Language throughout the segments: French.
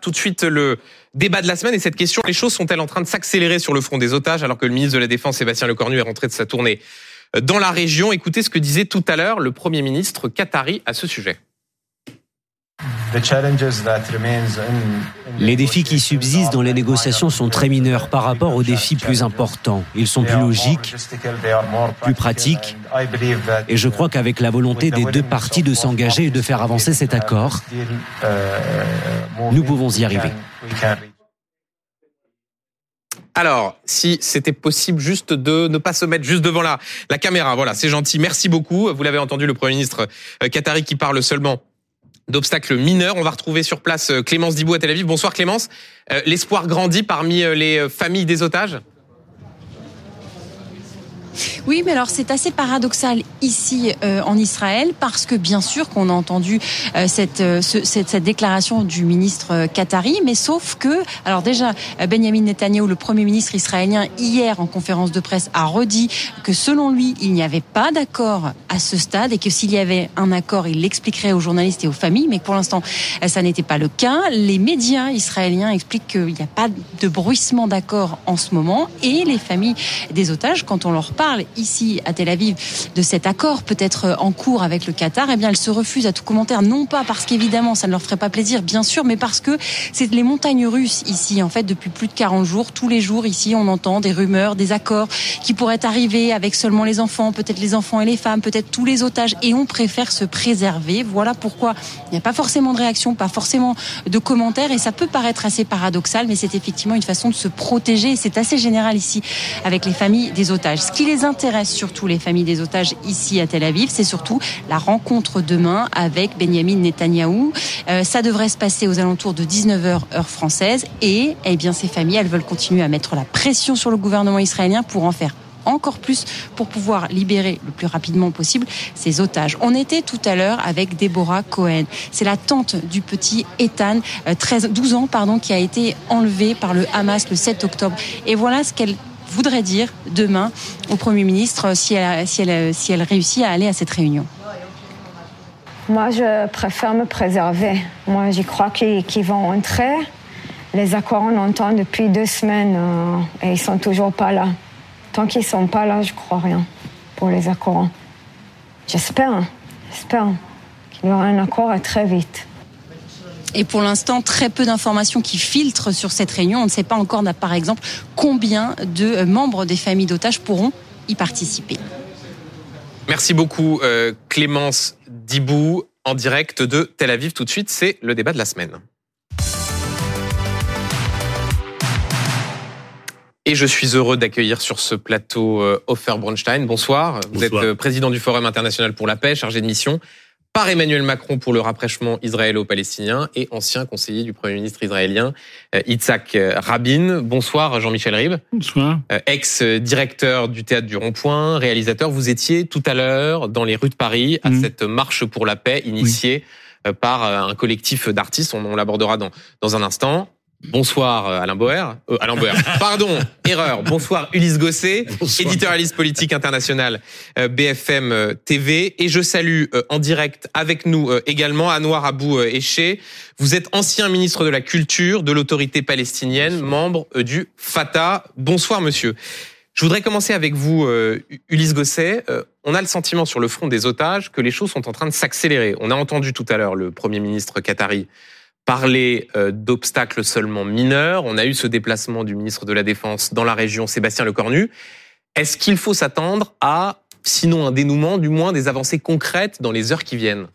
Tout de suite, le débat de la semaine et cette question, les choses sont-elles en train de s'accélérer sur le front des otages alors que le ministre de la Défense, Sébastien Lecornu, est rentré de sa tournée dans la région? Écoutez ce que disait tout à l'heure le Premier ministre qatari à ce sujet. Les défis qui subsistent dans les négociations sont très mineurs par rapport aux défis plus importants. Ils sont plus logiques, plus pratiques, et je crois qu'avec la volonté des deux parties de s'engager et de faire avancer cet accord, nous pouvons y arriver. Alors, si c'était possible juste de ne pas se mettre juste devant la, la caméra, voilà, c'est gentil. Merci beaucoup. Vous l'avez entendu, le Premier ministre euh, qatari qui parle seulement d'obstacles mineurs. On va retrouver sur place euh, Clémence Dibou à Tel Aviv. Bonsoir Clémence. Euh, l'espoir grandit parmi euh, les familles des otages? Oui, mais alors c'est assez paradoxal ici euh, en Israël parce que bien sûr qu'on a entendu euh, cette, euh, cette, cette, déclaration du ministre qatari, mais sauf que, alors déjà, Benjamin Netanyahu, le premier ministre israélien, hier en conférence de presse, a redit que selon lui, il n'y avait pas d'accord à ce stade et que s'il y avait un accord, il l'expliquerait aux journalistes et aux familles, mais pour l'instant, ça n'était pas le cas. Les médias israéliens expliquent qu'il n'y a pas de bruissement d'accord en ce moment et les familles des otages, quand on leur parle ici à Tel Aviv de cet accord peut-être en cours avec le Qatar, eh bien elles se refusent à tout commentaire, non pas parce qu'évidemment ça ne leur ferait pas plaisir, bien sûr, mais parce que c'est les montagnes russes ici. En fait, depuis plus de 40 jours, tous les jours ici, on entend des rumeurs, des accords qui pourraient arriver avec seulement les enfants, peut-être les enfants et les femmes, peut-être tous les otages, et on préfère se préserver. Voilà pourquoi il n'y a pas forcément de réaction, pas forcément de commentaires, et ça peut paraître assez paradoxal, mais c'est effectivement une façon de se protéger, c'est assez général ici avec les familles des otages. Ce qui les intéresse surtout les familles des otages ici à Tel Aviv, c'est surtout la rencontre demain avec Benjamin Netanyahou. Euh, ça devrait se passer aux alentours de 19h heure française et eh bien ces familles, elles veulent continuer à mettre la pression sur le gouvernement israélien pour en faire encore plus pour pouvoir libérer le plus rapidement possible ces otages. On était tout à l'heure avec Deborah Cohen. C'est la tante du petit Ethan, 13, euh, 12 ans, pardon, qui a été enlevé par le Hamas le 7 octobre. Et voilà ce qu'elle voudrait dire demain au Premier ministre si elle, si elle, si elle réussit à aller à cette réunion Moi, je préfère me préserver. Moi, j'y crois qu'ils vont entrer. Les accords, on entend depuis deux semaines euh, et ils sont toujours pas là. Tant qu'ils sont pas là, je crois rien pour les accords. J'espère, j'espère qu'il y aura un accord très vite. Et pour l'instant, très peu d'informations qui filtrent sur cette réunion. On ne sait pas encore, par exemple, combien de euh, membres des familles d'otages pourront y participer. Merci beaucoup, euh, Clémence Dibou, en direct de Tel Aviv. Tout de suite, c'est le débat de la semaine. Et je suis heureux d'accueillir sur ce plateau euh, Ofer Bronstein. Bonsoir. Vous êtes président du Forum international pour la paix, chargé de mission par Emmanuel Macron pour le rapprochement israélo-palestinien et ancien conseiller du Premier ministre israélien euh, Yitzhak Rabin. Bonsoir Jean-Michel Ribes. Bonsoir. Euh, ex-directeur du théâtre du Rond-Point, réalisateur. Vous étiez tout à l'heure dans les rues de Paris à mmh. cette marche pour la paix initiée euh, par un collectif d'artistes. On, l'abordera dans, dans un instant. Bonsoir euh, Alain Boer. Euh, Alain Boer. Pardon, erreur. Bonsoir Ulysse Gosset, éditorialiste politique international euh, BFM TV. Et je salue en direct avec nous également Anouar Abou Eché. Vous êtes ancien ministre de la Culture de l'autorité palestinienne, membre du Fatah. Bonsoir monsieur. Je voudrais commencer avec vous, Ulysse Gosset. On a le sentiment sur le front des otages que les choses sont en train de s'accélérer. On a entendu tout à l'heure le Premier ministre qatari parler euh, d'obstacles seulement mineurs. On a eu ce déplacement du ministre de la Défense dans la région, Sébastien Lecornu. Est-ce qu'il faut s'attendre à, sinon un dénouement, du moins des avancées concrètes dans les heures qui viennent?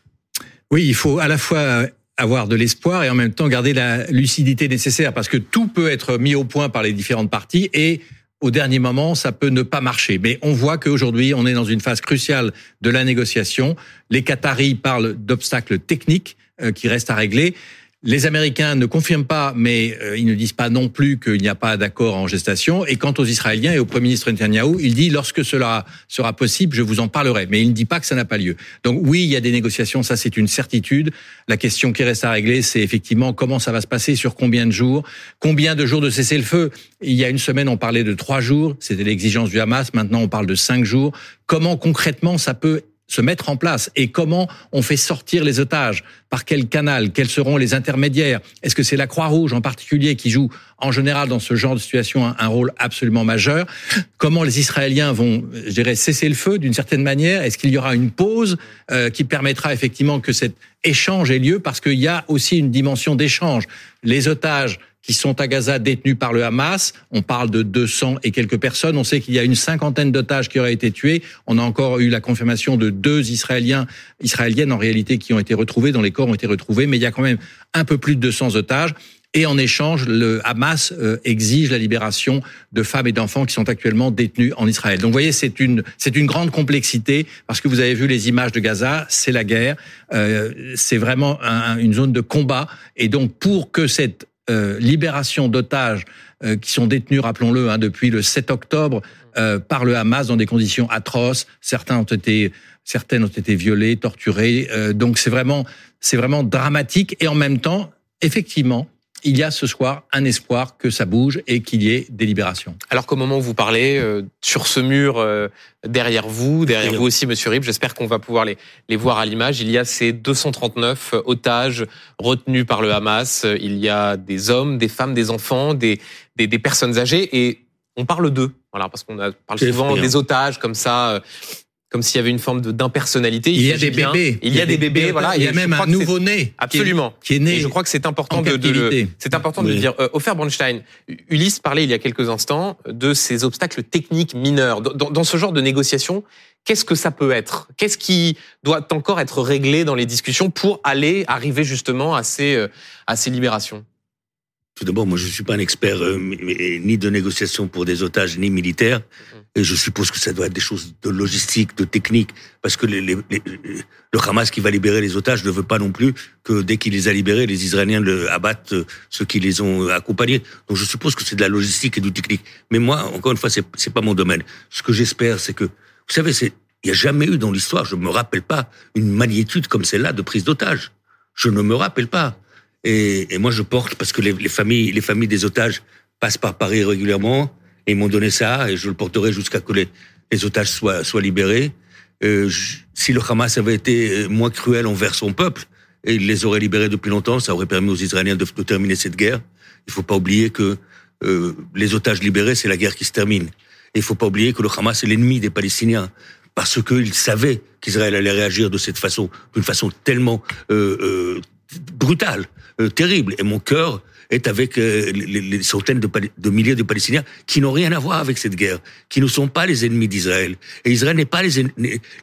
Oui, il faut à la fois avoir de l'espoir et en même temps garder la lucidité nécessaire parce que tout peut être mis au point par les différentes parties et au dernier moment, ça peut ne pas marcher. Mais on voit qu'aujourd'hui, on est dans une phase cruciale de la négociation. Les Qataris parlent d'obstacles techniques euh, qui restent à régler. Les Américains ne confirment pas, mais euh, ils ne disent pas non plus qu'il n'y a pas d'accord en gestation. Et quant aux Israéliens et au Premier ministre Netanyahu, il dit lorsque cela sera possible, je vous en parlerai. Mais il ne dit pas que ça n'a pas lieu. Donc oui, il y a des négociations, ça c'est une certitude. La question qui reste à régler, c'est effectivement comment ça va se passer, sur combien de jours, combien de jours de cessez-le-feu. Il y a une semaine, on parlait de trois jours, c'était l'exigence du Hamas. Maintenant, on parle de cinq jours. Comment concrètement ça peut se mettre en place et comment on fait sortir les otages. Par quel canal? Quels seront les intermédiaires? Est-ce que c'est la Croix-Rouge en particulier qui joue en général dans ce genre de situation un, rôle absolument majeur? Comment les Israéliens vont, je dirais, cesser le feu d'une certaine manière? Est-ce qu'il y aura une pause euh, qui permettra effectivement que cet échange ait lieu? Parce qu'il y a aussi une dimension d'échange. Les otages qui sont à Gaza détenus par le Hamas. On parle de 200 et quelques personnes. On sait qu'il y a une cinquantaine d'otages qui auraient été tués. On a encore eu la confirmation de deux Israéliens, Israéliennes en réalité, qui ont été retrouvés, dont les corps ont été retrouvés. Mais il y a quand même un peu plus de 200 otages. Et en échange, le Hamas euh, exige la libération de femmes et d'enfants qui sont actuellement détenus en Israël. Donc, vous voyez, c'est une c'est une grande complexité parce que vous avez vu les images de Gaza, c'est la guerre, euh, c'est vraiment une zone de combat. Et donc, pour que cette euh, libération d'otages euh, qui sont détenus, rappelons-le, hein, depuis le 7 octobre euh, par le Hamas dans des conditions atroces. Certains ont été, certaines ont été violées, torturées. donc c'est vraiment, c'est vraiment dramatique. Et en même temps, effectivement, il y a ce soir un espoir que ça bouge et qu'il y ait des libérations. Alors qu'au moment où vous parlez, euh, sur ce mur euh, derrière vous, derrière vous aussi, Monsieur Rib, j'espère qu'on va pouvoir les, les voir à l'image. Il y a ces 239 otages retenus par le Hamas. Il y a des hommes, des femmes, des enfants, des, des, des personnes âgées et on parle d'eux. Voilà, parce qu'on parle souvent des otages comme ça euh, comme s'il y avait une forme d'impersonnalité. Il, y a des bébés. Il y a des bébés, voilà. Il y a même un nouveau-né. Absolument. Qui est, né. Et je crois que c'est important de, de, c'est important de le dire. Euh, Ofer Bronstein, Ulysse parlait il y a quelques instants de ces obstacles techniques mineurs. Dans, dans ce genre de négociation, qu'est-ce que ça peut être? Qu'est-ce qui doit encore être réglé dans les discussions pour aller arriver justement à ces, euh, à ces libérations? Tout d'abord, moi, je suis pas un expert euh, ni de négociation pour des otages, ni militaire. Et je suppose que ça doit être des choses de logistique, de technique, parce que le Hamas qui va libérer les otages ne veut pas non plus que dès qu'il les a libérés, les Israéliens abattent euh, ceux qui les ont accompagnés. Donc je suppose que c'est de la logistique et du technique. Mais moi, encore une fois, c'est c'est pas mon domaine. Ce que j'espère, c'est que, vous savez, il n'y a jamais eu dans l'histoire, je me rappelle pas, une magnitude comme celle-là de prise d'otages. Je ne me rappelle pas. Et, et, moi, je porte parce que les, les, familles, les familles des otages passent par Paris régulièrement et ils m'ont donné ça et je le porterai jusqu'à que les, les, otages soient, soient libérés. Euh, si le Hamas avait été euh, moins cruel envers son peuple et il les aurait libérés depuis longtemps, ça aurait permis aux Israéliens de, de terminer cette guerre. Il faut pas oublier que euh, les otages libérés, c'est la guerre qui se termine. Et il faut pas oublier que le Hamas est l'ennemi des Palestiniens parce qu'il savait qu'Israël allait réagir de cette façon, d'une façon tellement euh, euh brutale, euh, terrible. Et mon cœur est avec euh, les, centaines de, milliers de Palestiniens qui n'ont rien à voir avec cette guerre, qui ne sont pas les ennemis d'Israël. Et Israël n'est pas les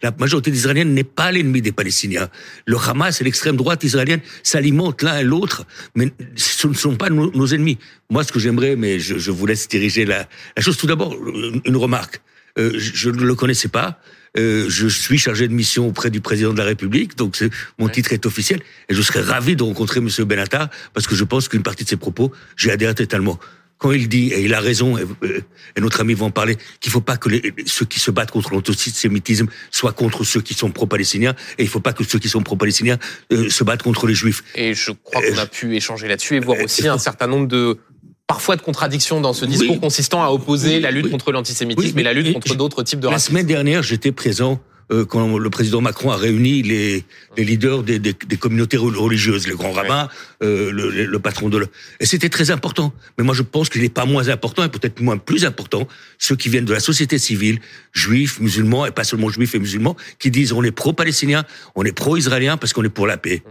la majorité d'Israéliens n'est pas l'ennemi des Palestiniens. Le Hamas et l'extrême droite israélienne s'alimentent l'un et l'autre, mais ce ne sont pas nos, ennemis. Moi, ce que j'aimerais, mais je, vous laisse diriger la, la chose. Tout d'abord, une remarque. Euh, je ne le connaissais pas. Euh, je suis chargé de mission auprès du président de la République, donc mon titre est officiel, et je serais ravi de rencontrer Monsieur Benatar parce que je pense qu'une partie de ses propos, j'ai adhéré totalement. Quand il dit, et il a raison, et, euh, notre ami va en parler, qu'il ne faut pas que les, ceux qui se battent contre l'antisémitisme soient contre ceux qui sont pro-palestiniens, et il ne faut pas que ceux qui sont pro-palestiniens euh, se battent contre les juifs. Et je crois qu'on a pu échanger là-dessus et voir aussi un certain nombre de parfois de contradictions dans ce discours consistant à opposer la lutte contre l'antisémitisme et la lutte contre d'autres types de racisme. La semaine dernière, j'étais présent euh, quand le président Macron a réuni les, les leaders des, des, des, communautés religieuses, les grands rabbins, euh, le, le, patron de... Le... Et c'était très important. Mais moi, je pense qu'il n'est pas moins important, et peut-être moins plus important, ceux qui viennent de la société civile, juifs, musulmans, et pas seulement juifs et musulmans, qui disent on est pro-palestinien, on est pro-israélien parce qu'on est pour la paix.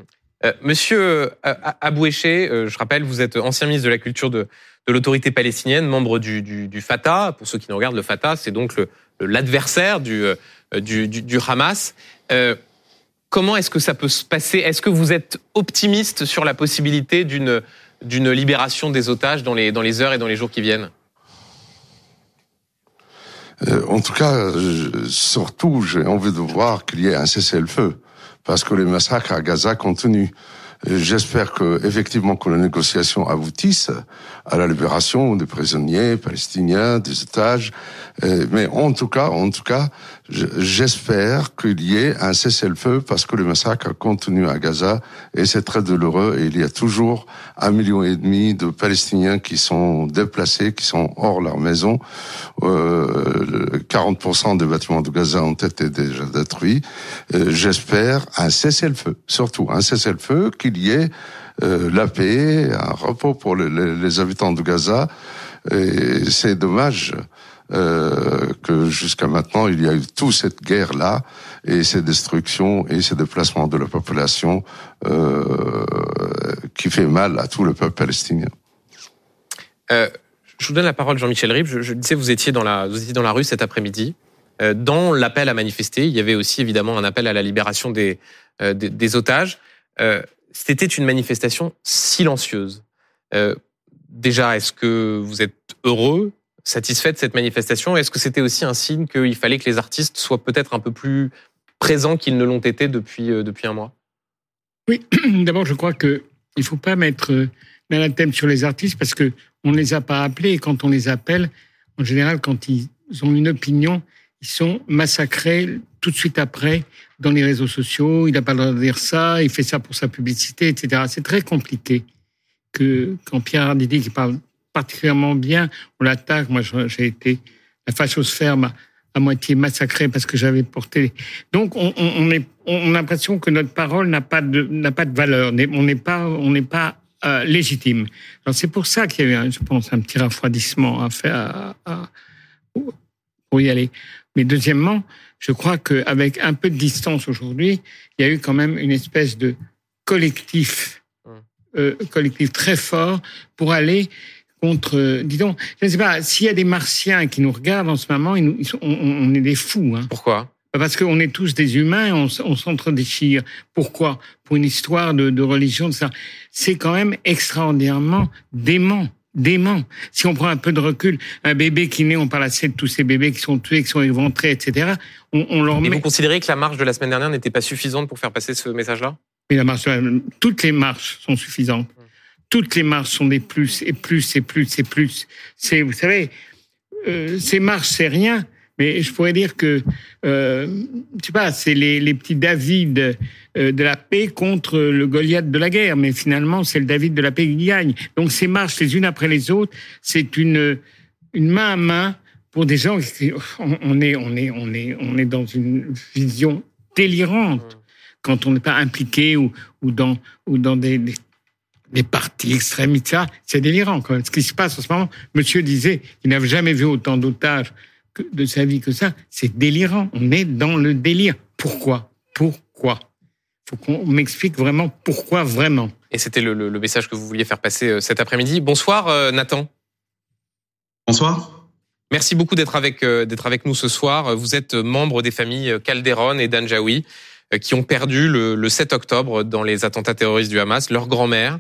Euh, monsieur euh, Abouéché, euh, je rappelle, vous êtes ancien ministre de la Culture de, l'autorité palestinienne, membre du, Fatah. Pour ceux qui nous regardent, le Fatah, c'est donc l'adversaire du, Hamas. comment est-ce que ça peut se passer? Est-ce que vous êtes optimiste sur la possibilité d'une libération des otages dans les, dans les heures et dans les jours qui viennent? En tout cas, surtout, j'ai envie de voir qu'il y ait un cessez-le-feu parce que les massacres à Gaza continuent. J'espère que effectivement que les négociations aboutissent à la libération des prisonniers palestiniens, des otages. Euh, mais en tout cas, en tout cas, j'espère qu'il y ait un cessez-le-feu parce que le massacre continue à Gaza et c'est très douloureux. Et il y a toujours un million et demi de Palestiniens qui sont déplacés, qui sont hors leur maison. Euh, 40% des bâtiments de Gaza ont été déjà détruits. Euh, j'espère un cessez-le-feu, surtout un cessez-le-feu, qu'il y ait la paix, un repos pour les, habitants de Gaza. Et c'est dommage euh, que jusqu'à maintenant il y a eu toute cette guerre là et ces destructions et ces déplacements de la population euh, qui fait mal à tout le peuple palestinien. Euh, je vous donne la parole, Jean-Michel Ribes. Je, je, disais, vous étiez dans la, vous étiez dans la rue cet après-midi. Euh, dans l'appel à manifester, il y avait aussi évidemment un appel à la libération euh, des, otages. C'était une manifestation silencieuse. déjà, est-ce que vous êtes heureux satisfait de cette manifestation? Est-ce que c'était aussi un signe qu'il fallait que les artistes soient peut-être un peu plus présents qu'ils ne l'ont été depuis, euh, depuis un mois? Oui, d'abord, je crois qu'il ne faut pas mettre euh, la thème sur les artistes parce qu'on ne les a pas appelés et quand on les appelle, en général, quand ils ont une opinion, ils sont massacrés tout de suite après dans les réseaux sociaux. Il n'a pas le droit de dire ça, il fait ça pour sa publicité, etc. C'est très compliqué que quand Pierre Arditi, qui parle particulièrement bien. On l'attaque. Moi, j'ai été la fachosphère m'a à moitié massacré parce que j'avais porté. Donc, on, a l'impression que notre parole n'a pas de pas de valeur. On n'est pas on pas euh, légitime. C'est pour ça qu'il y a eu, je pense, un petit refroidissement à faire pour y aller. Mais deuxièmement, je crois qu'avec un peu de distance aujourd'hui, il y a eu quand même une espèce de collectif, mmh. euh, collectif très fort pour aller contre, dis donc, je ne sais pas, s'il y a des martiens qui nous regardent en ce moment, ils on, est des fous. Hein. Pourquoi? Parce qu'on est tous des humains, on, on s'entre-déchire. Pourquoi? Pour une histoire de, de religion, de ça. C'est quand même extraordinairement dément dément. Si on prend un peu de recul, un bébé qui naît, on parle assez de tous ces bébés qui sont tués, qui sont éventrés, etc. On, on leur Et vous considérez que la marche de la semaine dernière n'était pas suffisante pour faire passer ce message-là? Oui, la marche, toutes les marches sont suffisantes toutes les marches sont des plus et plus et plus et plus. C'est, vous savez, euh, ces marches, c'est rien, mais je pourrais dire que, euh, je sais pas, c'est les, les petits David euh, de la paix contre le Goliath de la guerre, mais finalement, c'est le David de la paix qui gagne. Donc ces marches, les unes après les autres, c'est une, une main à main pour des gens on est, on est, on est, on est dans une vision délirante quand on n'est pas impliqué ou, ou dans, ou dans des, des partis extrémistes, c'est délirant quand même. Ce qui se passe en ce moment, monsieur disait qu'il n'avait jamais vu autant d'otages de sa vie que ça. C'est délirant. On est dans le délire. Pourquoi? Pourquoi? Faut qu'on m'explique vraiment pourquoi vraiment. Et c'était le, le, message que vous vouliez faire passer euh, cet après-midi. Bonsoir euh, Nathan. Bonsoir. Merci beaucoup d'être avec euh, d'être avec nous ce soir. Vous êtes membre des familles Calderon et Danjaoui qui ont perdu le, le 7 octobre dans les attentats terroristes du Hamas leur grand-mère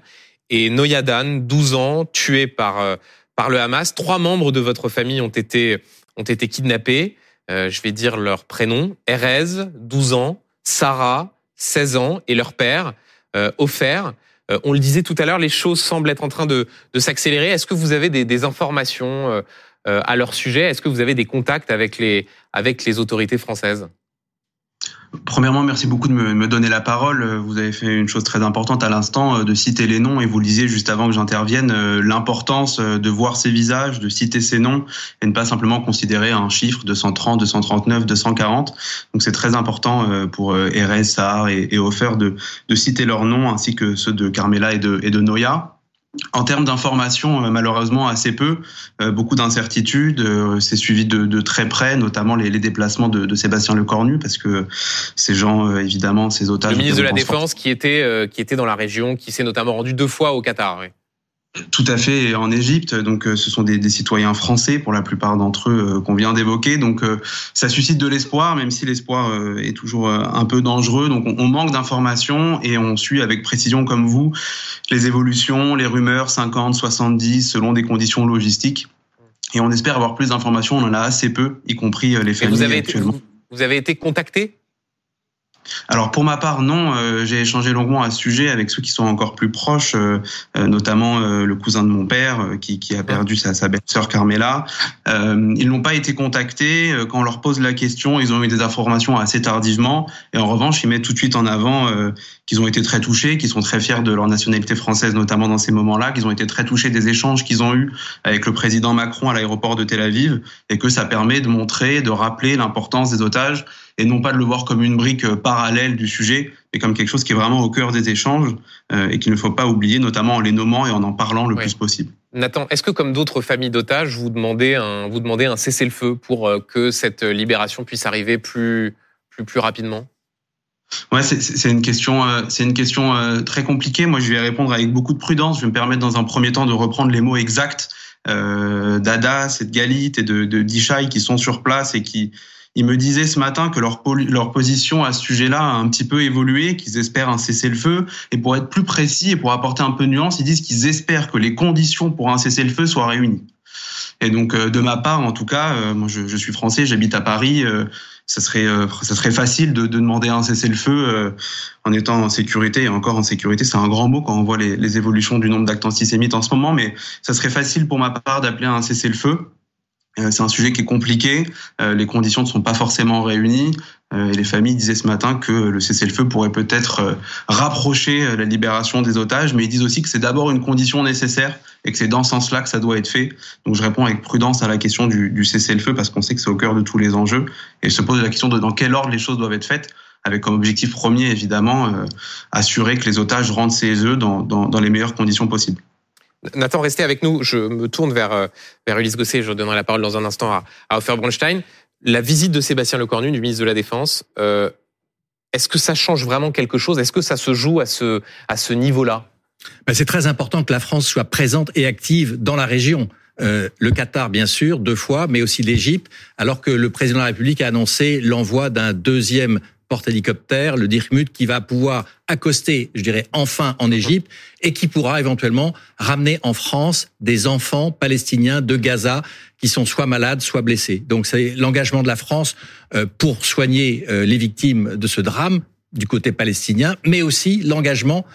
et Noyadan, 12 ans, tué par euh, par le Hamas. Trois membres de votre famille ont été ont été kidnappés. Euh, je vais dire leur prénom Erez, 12 ans, Sarah, 16 ans, et leur père, euh, Ofer. Euh, on le disait tout à l'heure, les choses semblent être en train de, de s'accélérer. Est-ce que vous avez des, des informations euh, à leur sujet? Est-ce que vous avez des contacts avec les avec les autorités françaises? Premièrement, merci beaucoup de me, donner la parole. Vous avez fait une chose très importante à l'instant, euh, de citer les noms, et vous le disiez juste avant que j'intervienne, euh, l'importance euh, de voir ces visages, de citer ces noms, et ne pas simplement considérer un chiffre 230, 239, 240. Donc c'est très important pour Sahar et, et Ofer de, de citer leurs noms, ainsi que ceux de Carmela et de, et de Noya. En termes d'informations, euh, malheureusement assez peu, euh, beaucoup d'incertitudes. Euh, c'est suivi de, de, très près, notamment les, les déplacements de, de, Sébastien Lecornu, parce que ces gens, évidemment, ces otages. Le ministre de la Défense qui était qui était dans la région, qui s'est notamment rendu deux fois au Qatar. Oui. Tout à fait en Égypte. Donc, euh, ce sont des, des citoyens français pour la plupart d'entre eux euh, qu'on vient d'évoquer. Donc, euh, ça suscite de l'espoir, même si l'espoir est toujours un peu dangereux. Donc, on, on manque d'informations et on suit avec précision, comme vous, les évolutions, les rumeurs 50, 70, selon des conditions logistiques. Et on espère avoir plus d'informations. On en a assez peu, y compris les familles vous avez actuellement. Été, vous avez été contacté alors pour ma part, non. Euh, j'ai échangé longuement à ce sujet avec ceux qui sont encore plus proches, euh, euh, notamment le cousin de mon père qui, qui a perdu sa, sa belle-sœur Carmela. ils n'ont pas été contactés. Quand on leur pose la question, ils ont eu des informations assez tardivement. Et en revanche, ils mettent tout de suite en avant qu'ils ont été très touchés, qu'ils sont très fiers de leur nationalité française, notamment dans ces moments-là, qu'ils ont été très touchés des échanges qu'ils ont eus avec le président Macron à l'aéroport de Tel Aviv, et que ça permet de montrer, de rappeler l'importance des otages et non pas de le voir comme une brique euh, parallèle du sujet, mais comme quelque chose qui est vraiment au cœur des échanges euh, et qu'il ne faut pas oublier, notamment en les nommant et en en parlant le plus possible. Nathan, est-ce que comme d'autres familles d'otages, vous demandez un, vous demandez un cessez-le-feu pour euh, que cette libération puisse arriver plus, plus, plus rapidement? Ouais, c'est une question, c'est une question très compliquée. Moi, je vais répondre avec beaucoup de prudence. Je vais me permettre dans un premier temps de reprendre les mots exacts euh, d'Adas et de Galit et de, de Dishai qui sont sur place et qui ils me disaient ce matin que leur, leur position à ce sujet-là a un petit peu évolué, qu'ils espèrent un cessez-le-feu. Et pour être plus précis et pour apporter un peu de nuance, ils disent qu'ils espèrent que les conditions pour un cessez-le-feu soient réunies. Et donc, euh, de ma part, en tout cas, euh, moi, je, je, suis français, j'habite à Paris. Euh, ça serait, ça serait facile de, de demander un cessez-le-feu en étant en sécurité. Et encore en sécurité, c'est un grand mot quand on voit les, les évolutions du nombre d'actes antisémites en ce moment. Mais ça serait facile pour ma part d'appeler un cessez-le-feu. Euh, c'est un sujet qui est compliqué, euh, les conditions ne sont pas forcément réunies euh, et les familles disaient ce matin que le cessez-le-feu pourrait peut-être rapprocher la libération des otages, mais ils disent aussi que c'est d'abord une condition nécessaire et que c'est dans ce sens-là que ça doit être fait. Donc je réponds avec prudence à la question du, du cessez-le-feu parce qu'on sait que c'est au cœur de tous les enjeux et se pose la question de dans quel ordre les choses doivent être faites avec comme objectif premier évidemment assurer que les otages rentrent chez eux dans, dans, dans les meilleures conditions possibles. Nathan, restez avec nous. Je me tourne vers, euh, vers Ulysse Gosset. Je donnerai la parole dans un instant à, à Ofer Bronstein. La visite de Sébastien Lecornu, du ministre de la Défense, euh, est-ce que ça change vraiment quelque chose? Est-ce que ça se joue à ce, à ce niveau-là? Ben C'est très important que la France soit présente et active dans la région. Euh, le Qatar, bien sûr, deux fois, mais aussi l'Égypte, alors que le président de la République a annoncé l'envoi d'un deuxième porte-hélicoptère, le Dirkmut, qui va pouvoir accoster, je dirais, enfin en Égypte et qui pourra éventuellement ramener en France des enfants palestiniens de Gaza qui sont soit malades, soit blessés. Donc c'est l'engagement de la France euh, pour soigner euh, les victimes de ce drame du côté palestinien, mais aussi l'engagement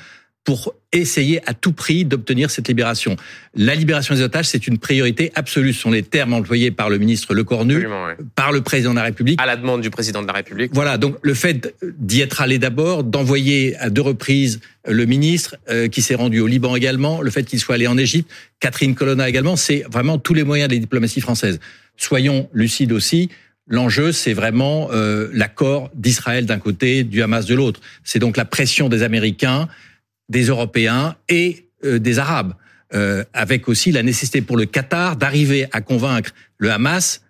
pour essayer à tout prix d'obtenir cette libération. La libération des otages, c'est une priorité absolue. Ce sont les termes employés par le ministre Lecornu, par le président de la République. À la demande du président de la République. Voilà, donc le fait d'y être allé d'abord, d'envoyer à deux reprises le ministre euh, qui s'est rendu au Liban également, le fait qu'il soit allé en Égypte, Catherine Colonna également, c'est vraiment tous les moyens de la diplomatie française. Soyons lucides aussi, L'enjeu, c'est vraiment euh, l'accord d'Israël d'un côté, du Hamas de l'autre. C'est donc la pression des Américains, des Européens et euh, des Arabes, euh, avec aussi la nécessité pour le Qatar d'arriver à convaincre le Hamas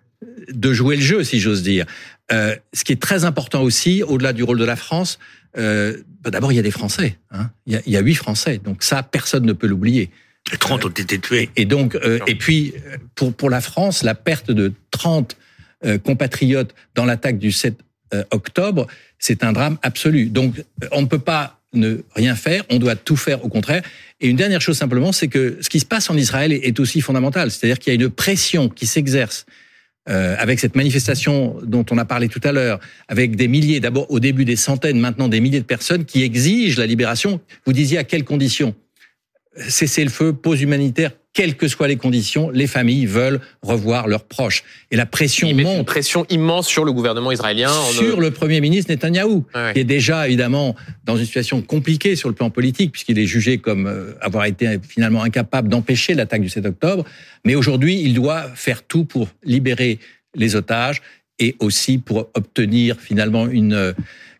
de jouer le jeu, si j'ose dire. Euh, ce qui est très important aussi, au-delà du rôle de la France, bah, d'abord il y a des Français. Hein. Il, y a, huit Français, donc ça personne ne peut l'oublier. 30 ont été tués. Et donc, et puis pour pour la France, la perte de 30 compatriotes dans l'attaque du 7 octobre, c'est un drame absolu. Donc on ne peut pas ne rien faire, on doit tout faire au contraire. Et une dernière chose simplement, c'est que ce qui se passe en Israël est aussi fondamental. C'est-à-dire qu'il y a une pression qui s'exerce euh, avec cette manifestation dont on a parlé tout à l'heure, avec des milliers, d'abord au début des centaines, maintenant des milliers de personnes qui exigent la libération. Vous disiez à quelles conditions? Cesser le feu, pause humanitaire, quelles que soient les conditions, les familles veulent revoir leurs proches. Et la pression monte. Une pression immense sur le gouvernement israélien. Sur le Premier ministre Netanyahou, qui est déjà évidemment dans une situation compliquée sur le plan politique, puisqu'il est jugé comme euh, avoir été finalement incapable d'empêcher l'attaque du 7 octobre. Mais aujourd'hui, il doit faire tout pour libérer les otages et aussi pour obtenir finalement une, euh,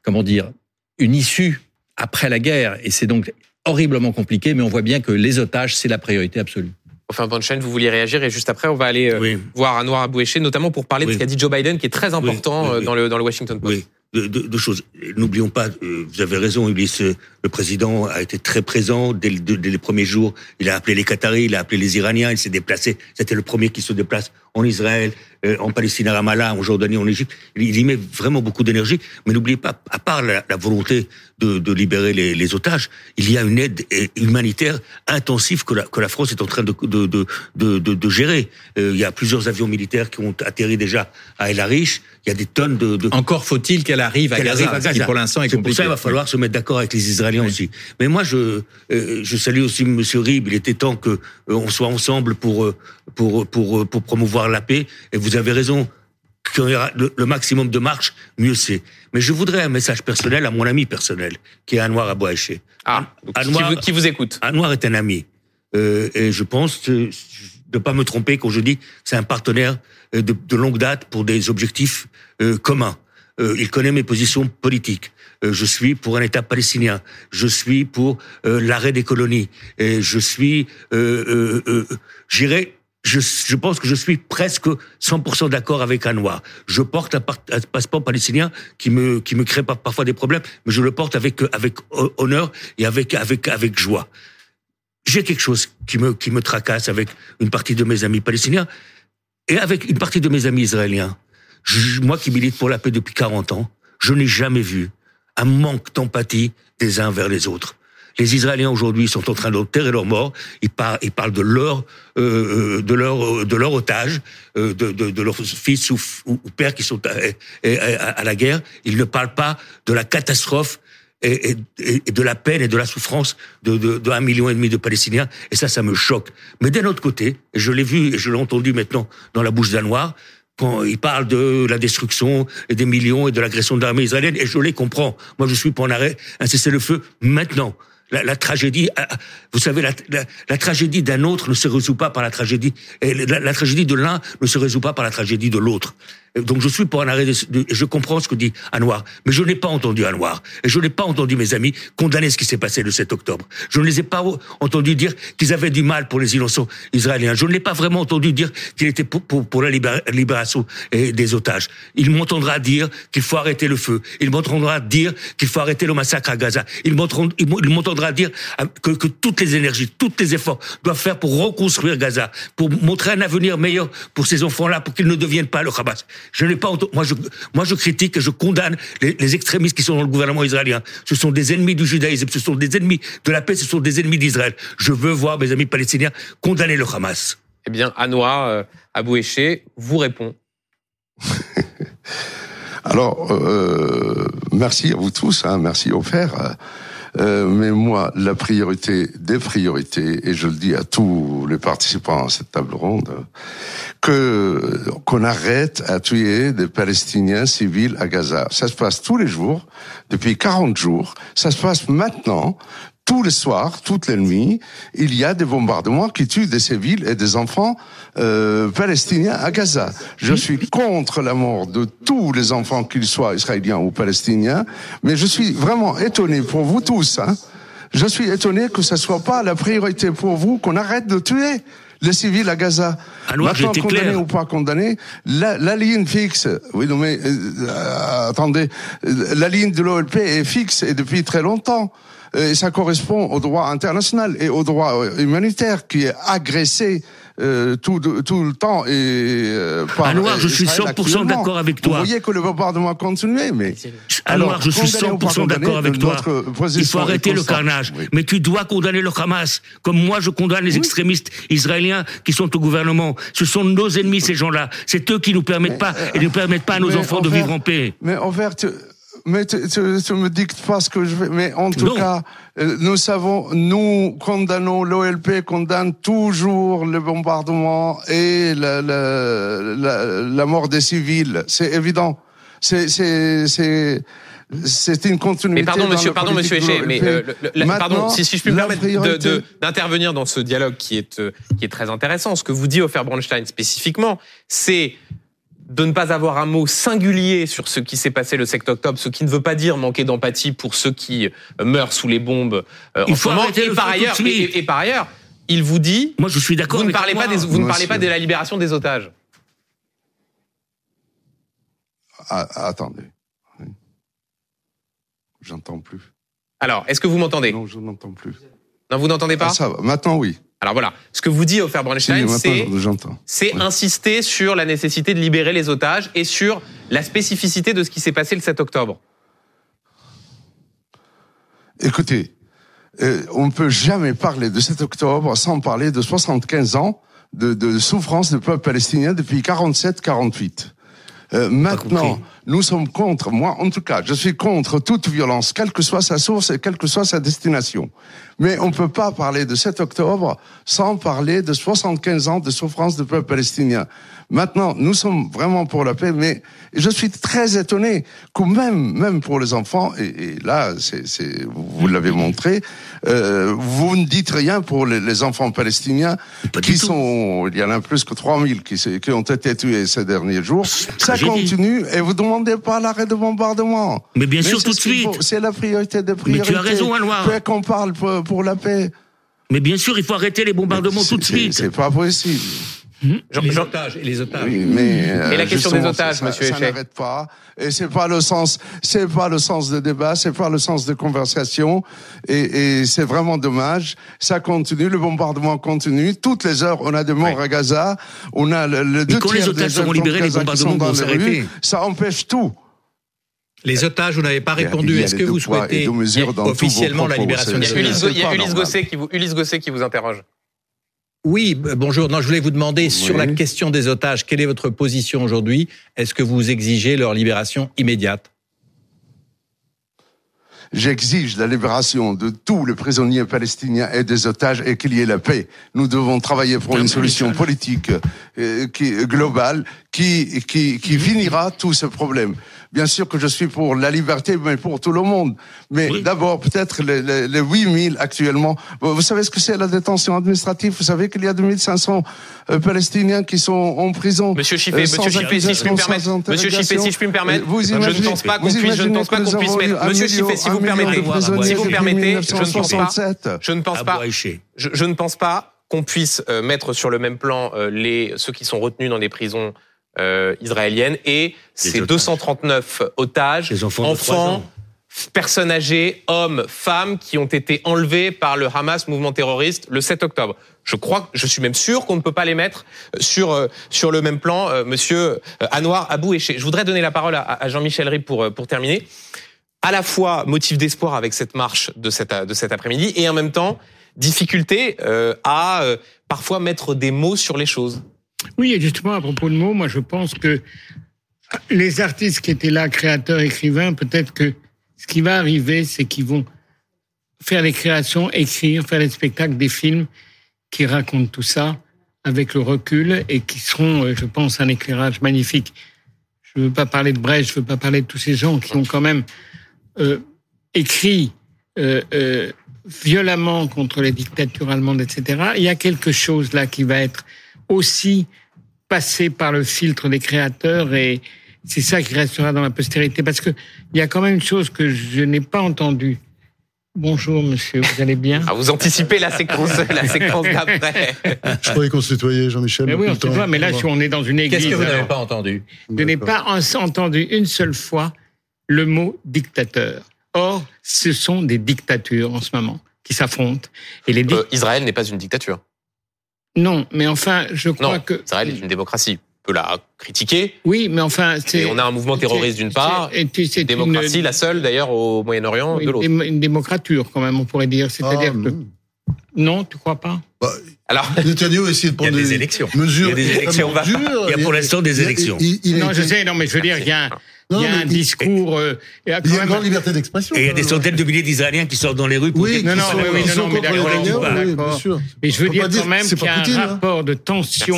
comment dire, une issue après la guerre. Et c'est donc horriblement compliqué, mais on voit bien que les otages, c'est la priorité absolue. Enfin, Bonne vous vouliez réagir et juste après, on va aller euh, voir Anwar Aboueché, notamment pour parler de ce qu'a dit Joe Biden, qui est très important euh, dans, le, dans le Washington Post. Oui, deux, choses. N'oublions pas, euh, vous avez raison, Ulysse, le président a été très présent dès, les premiers jours. Il a appelé les Qataris, il a appelé les Iraniens, il s'est déplacé. C'était le premier qui se déplace en Israël, euh, en Palestine, à Ramallah, en Jordanie, en Égypte. Il y met vraiment beaucoup d'énergie. Mais n'oubliez pas, à part la, volonté de, de libérer les, les, otages, il y a une aide humanitaire intensive que la, que la France est en train de, de, de, de gérer. Euh, il y a plusieurs avions militaires qui ont atterri déjà à El Arish. Il y a des tonnes de... Encore faut-il qu'elle arrive, à Gaza, qui pour l'instant est, compliqué. Pour ça, il va falloir se mettre d'accord avec les Israéliens aussi. Mais moi, je, euh, je salue aussi Monsieur Rib. Il était temps que euh, on soit ensemble pour, pour, pour, pour promouvoir la paix. Et vous avez raison qu'il y aura le, maximum de marche, mieux c'est. Mais je voudrais un message personnel à mon ami personnel, qui est Anwar Abouaché. Ah, Anwar, qui, vous, écoute Anwar est un ami. Euh, et je pense de ne pas me tromper quand je dis c'est un partenaire de, de, longue date pour des objectifs euh, communs. Euh, il connaît mes positions politiques. Euh, je suis pour un État palestinien. Je suis pour euh, l'arrêt des colonies. Et je suis, j'irai je, je, pense que je suis presque 100% d'accord avec Anwar. Je porte un, passeport palestinien qui me qui me crée parfois des problèmes, mais je le porte avec avec honneur et avec avec avec joie. J'ai quelque chose qui me qui me tracasse avec une partie de mes amis palestiniens et avec une partie de mes amis israéliens. moi qui milite pour la paix depuis 40 ans, je n'ai jamais vu un manque d'empathie des uns vers les autres. Les Israéliens aujourd'hui sont en train d'enterrer leurs morts. Ils parlent, de leur, euh, euh de leur, de leur otage, euh, de, leurs fils ou, pères qui sont à, la guerre. Ils ne parlent pas de la catastrophe et, de la peine et de la souffrance de, de, million et demi de Palestiniens. Et ça, ça me choque. Mais d'un autre côté, je l'ai vu et je l'ai entendu maintenant dans la bouche d'un noir, quand il parle de la destruction des millions et de l'agression de l'armée israélienne, et je les comprends. Moi, je suis pour un arrêt, un cessez-le-feu maintenant la, tragédie, ah, ah, vous savez, la, tragédie d'un autre ne se résout pas par la tragédie, la, tragédie de l'un ne se résout pas par la tragédie de l'autre. Donc je suis pour un arrêt, de, je comprends ce que dit Anwar, mais je n'ai pas entendu Anwar, et je n'ai pas entendu mes amis condamner ce qui s'est passé le 7 octobre. Je ne les ai pas entendu dire qu'ils avaient du mal pour les innocents israéliens. Je ne l'ai pas vraiment entendu dire qu'il était pour, la libération des otages. Il m'entendra dire qu'il faut arrêter le feu. Il m'entendra dire qu'il faut arrêter le massacre à Gaza. Il m'entendra dire que, que toutes les énergies, tous les efforts doivent faire pour reconstruire Gaza, pour montrer un avenir meilleur pour ces enfants-là, pour qu'ils ne deviennent pas le Hamas. Je n'ai pas moi je moi je critique et je condamne les, extrémistes qui sont dans le gouvernement israélien. Ce sont des ennemis du judaïsme, ce sont des ennemis de la paix, ce sont des ennemis d'Israël. Je veux voir mes amis palestiniens condamner le Hamas. Eh bien, Anwar euh, Abou vous répond. Alors, euh, merci à vous tous, hein, merci au frères. Euh, mais moi, la priorité des priorités, et je le dis à tous les participants à cette table ronde, qu'on arrête à tuer des Palestiniens civils à Gaza. Ça se passe tous les jours, depuis 40 jours. Ça se passe maintenant tous les soirs, toutes les nuits, il y a des bombardements qui tuent des civils et des enfants euh, palestiniens à Gaza. Je suis contre la mort de tous les enfants, qu'ils soient israéliens ou palestiniens, mais je suis vraiment étonné pour vous tous. Hein. Je suis étonné que ce soit pas la priorité pour vous qu'on arrête de tuer les civils à Gaza. Alors, Maintenant, condamné ou pas condamné, la, la ligne fixe, oui, non mais euh, attendez, la ligne de l'OLP est fixe et depuis très longtemps. Et ça correspond au droit international et au droit euh, humanitaire qui est agressé euh, tout, tout le temps et euh, Anouar, je suis 100% d'accord avec toi. Vous voyez que le bombardement a continué, mais Anouar, je suis 100% d'accord avec toi. Il faut arrêter le carnage, mais tu dois condamner le Hamas, comme moi je condamne les extrémistes israéliens qui sont au gouvernement. Ce sont nos ennemis ces gens-là. C'est eux qui nous permettent pas et ne permettent pas à nos enfants de vivre en paix. Mais en fait, mais tu, tu, tu, me dictes pas ce que je vais. Mais en tout cas, euh, nous savons, nous condamnons, l'OLP condamne toujours le bombardement et la, la, la, la mort des civils. C'est évident. C'est, c'est, c'est, c'est une continuité. Mais pardon, monsieur, pardon, monsieur Eché, mais euh, pardon, si, si je puis me permettre d'intervenir dans ce dialogue qui est euh, qui est très intéressant. Ce que vous dit Ofer Bronstein spécifiquement, c'est de ne pas avoir un mot singulier sur ce qui s'est passé le 7 octobre, ce qui ne veut pas dire manquer d'empathie pour ceux qui euh, meurent sous les bombes euh, il en faut ce moment. Et par ailleurs, et, par ailleurs, il vous dit. Moi, je suis d'accord. Vous ne parlez pas des, vous ne parlez pas de la libération des otages. Ah, attendez. J'entends plus. Alors, est-ce que vous m'entendez? Non, je n'entends plus. Non, vous n'entendez pas? Ah, ça va. Maintenant, oui. Alors voilà, ce que vous dit Ofer Bronstein, Si, c'est insister sur la nécessité de libérer les otages et sur la spécificité de ce qui s'est passé le 7 octobre. Écoutez, euh, on ne peut jamais parler de 7 octobre sans parler de 75 ans de, de souffrance du peuple palestinien depuis 47-48. Euh, maintenant, nous sommes contre, moi en tout cas, je suis contre toute violence, quelle que soit sa source et quelle que soit sa destination. Mais on ne peut pas parler de 7 octobre sans parler de 75 ans de souffrance du peuple palestinien. Maintenant, nous sommes vraiment pour la paix, mais je suis très étonné que même, même pour les enfants, et, et là, c'est, c'est, vous l'avez montré, euh, vous ne dites rien pour les, les enfants palestiniens qui sont, il y en a plus que 3000 qui, qui ont été tués ces derniers jours. Ça continue et vous demandez pas l'arrêt de bombardement. Mais bien sûr, tout de suite. faut, C'est la priorité des Mais priorités. tu as raison, Anouar. Peu qu'on parle pour, pour la paix. Mais bien sûr, il faut arrêter les bombardements tout de c'est- suite. C'est pas possible. Jean- Les Jean- otages et les otages. Oui, mais, euh, Et la question des otages, ça, monsieur ça Échec. n'arrête pas. Et c'est pas le sens, c'est pas le sens de débat, c'est pas le sens de conversation. Et, et c'est vraiment dommage. Ça continue, le bombardement continue. Toutes les heures, on a des morts à Gaza. On a le, le deux quand les tiers otages des seront libérés, les bombardements dans vont les rues. s'arrêter. Ça empêche tout. Les otages, vous n'avez pas répondu. Est-ce les que vous souhaitez officiellement la libération c'est- Il y des a c'est- Ulysse, otages Go- il y a pas Ulysse normal. Gosset qui vous, Ulysse Gosset qui vous interroge. Oui, bonjour. Non, je voulais vous demander sur la question des otages, quelle est votre position aujourd'hui? Est-ce que vous exigez leur libération immédiate? J'exige la libération de tous les prisonniers palestiniens et des otages et qu'il y ait la paix. Nous devons travailler pour une solution politique euh, qui, globale qui, qui, qui finira tous ces problèmes. Bien sûr que je suis pour la liberté, mais pour tout le monde. Mais Oui. d'abord, peut-être les, les, les 8000 actuellement. Vous vous savez ce que c'est la détention administrative? Vous savez qu'il y a 2500 euh, Palestiniens qui sont en prison. Monsieur Chiffé, euh, sans monsieur Chiffé, si je puis me permettre, monsieur Chiffé, si je puis me permettre, Euh, vous je ne imaginez- pense pas qu'on vous puisse, je ne imaginez pense pas qu'on puisse mettre, monsieur Chiffé, si un vous permettez, si vous permettez, je ne pense pas, 1967. je ne pense À pas, Boaïché. je, je ne pense pas qu'on puisse euh, mettre sur le même plan euh, les ceux qui sont retenus dans des prisons euh, israéliennes et ces otages. 239 otages, Les enfants personnes âgées, hommes, femmes qui ont été enlevés par le Hamas, mouvement terroriste, le 7 octobre. Je crois, je suis même sûr qu'on ne peut pas les mettre sur euh, sur le même plan, euh, Monsieur Anouar Abou Eché. Je voudrais donner la parole à, à Jean-Michel Rib pour pour terminer. À la fois motif d'espoir avec cette marche de cet de cet après-midi et en même temps difficulté euh, à euh, parfois mettre des mots sur les choses. Oui, et justement, à propos de mots, moi, je pense que les artistes qui étaient là, créateurs, écrivains, peut-être que ce qui va arriver, c'est qu'ils vont faire des créations, écrire, faire des spectacles, des films qui racontent tout ça avec le recul et qui seront, euh, je pense, un éclairage magnifique. Je veux pas parler de Brecht, je veux pas parler de tous ces gens qui ont quand même euh, écrit euh, euh, violemment contre les dictatures allemandes, etc. Il y a quelque chose là qui va être aussi passé par le filtre des créateurs et c'est ça qui restera dans la postérité parce que il y a quand même une chose que je n'ai pas entendue. Bonjour monsieur, vous allez bien? Ah, vous anticipez la séquence la séquence d'après. Je croyais qu'on se tutoyait, Jean-Michel. Mais oui, on se voit, mais là, si on est dans une église, Qu'est-ce que vous n'avez pas entendu? je n'ai pas en- entendu une seule fois le mot dictateur. Or, ce sont des dictatures en ce moment qui s'affrontent. Et les Euh, Israël n'est pas une dictature. non, mais enfin, je crois Non, que Israël est une démocratie. On peut la critiquer. oui, mais enfin, c'est on a un mouvement terroriste d'une part, et puis c'est démocratie, une, la seule d'ailleurs au Moyen-Orient de une, l'autre. une démocrature quand même, on pourrait dire. C'est-à-dire Ah, que non. tu crois pas Alors, Netanyahu a essayé de Il y a prendre des élections. mesures Il y a des élections, on va- il y a pour l'instant des élections. il- Non, je sais, non, mais je veux dire, il y a, un- Non, il y a mais un il- discours. euh, il y a quand Il y a une grande liberté d'expression. Et il y a des centaines de milliers d'Israéliens qui sortent dans les rues pour Oui, dire Non, non, sont, oui, oui, non, mais d'accord, oui. Mais je veux dire quand même qu'il y a un hein. rapport de tension,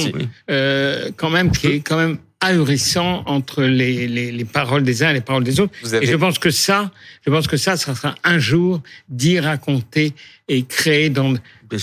euh, quand même, qui est quand même ahurissant entre les, les, les paroles des uns et les paroles des autres. Avez- Et je pense que ça, je pense que ça, ça sera un jour dit, raconté et créé dans,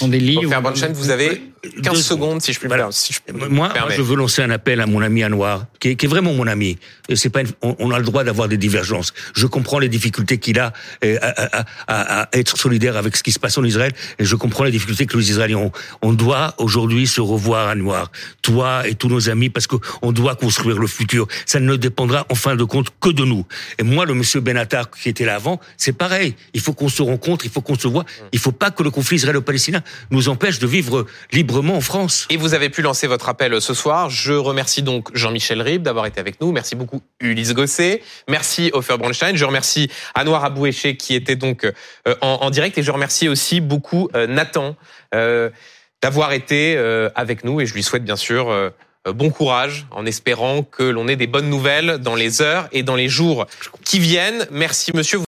dans des livres. Faire Bonne Chaîne, vous avez 15 deux secondes, si je puis me Voilà. si je peux me Moi, je veux lancer un appel à mon ami Anwar, qui est, vraiment mon ami. C'est pas, on, a le droit d'avoir des divergences. Je comprends les difficultés qu'il a euh, à, à- à- à être solidaire avec ce qui se passe en Israël, et je comprends les difficultés que les Israéliens ont. On doit aujourd'hui se revoir, Anwar, toi et tous nos amis, parce que on doit construire le futur. Ça ne dépendra en fin de compte que de nous. Et moi, le monsieur Benatar qui était là avant, c'est pareil. Il faut qu'on se rencontre, il faut qu'on se voit. Il faut pas que le conflit israélo-palestinien nous empêche de vivre librement en France. Et vous avez pu lancer votre appel ce soir. Je remercie donc Jean-Michel D'avoir été avec nous. Merci beaucoup Ulysse Gosset. Merci Ofer Bronstein. Je remercie Anouar Aboueché qui était donc euh, en, en direct. Et je remercie aussi beaucoup euh, Nathan euh, d'avoir été euh, avec nous. Et je lui souhaite bien sûr bon courage en espérant que l'on ait des bonnes nouvelles dans les heures et dans les jours qui viennent. Merci monsieur.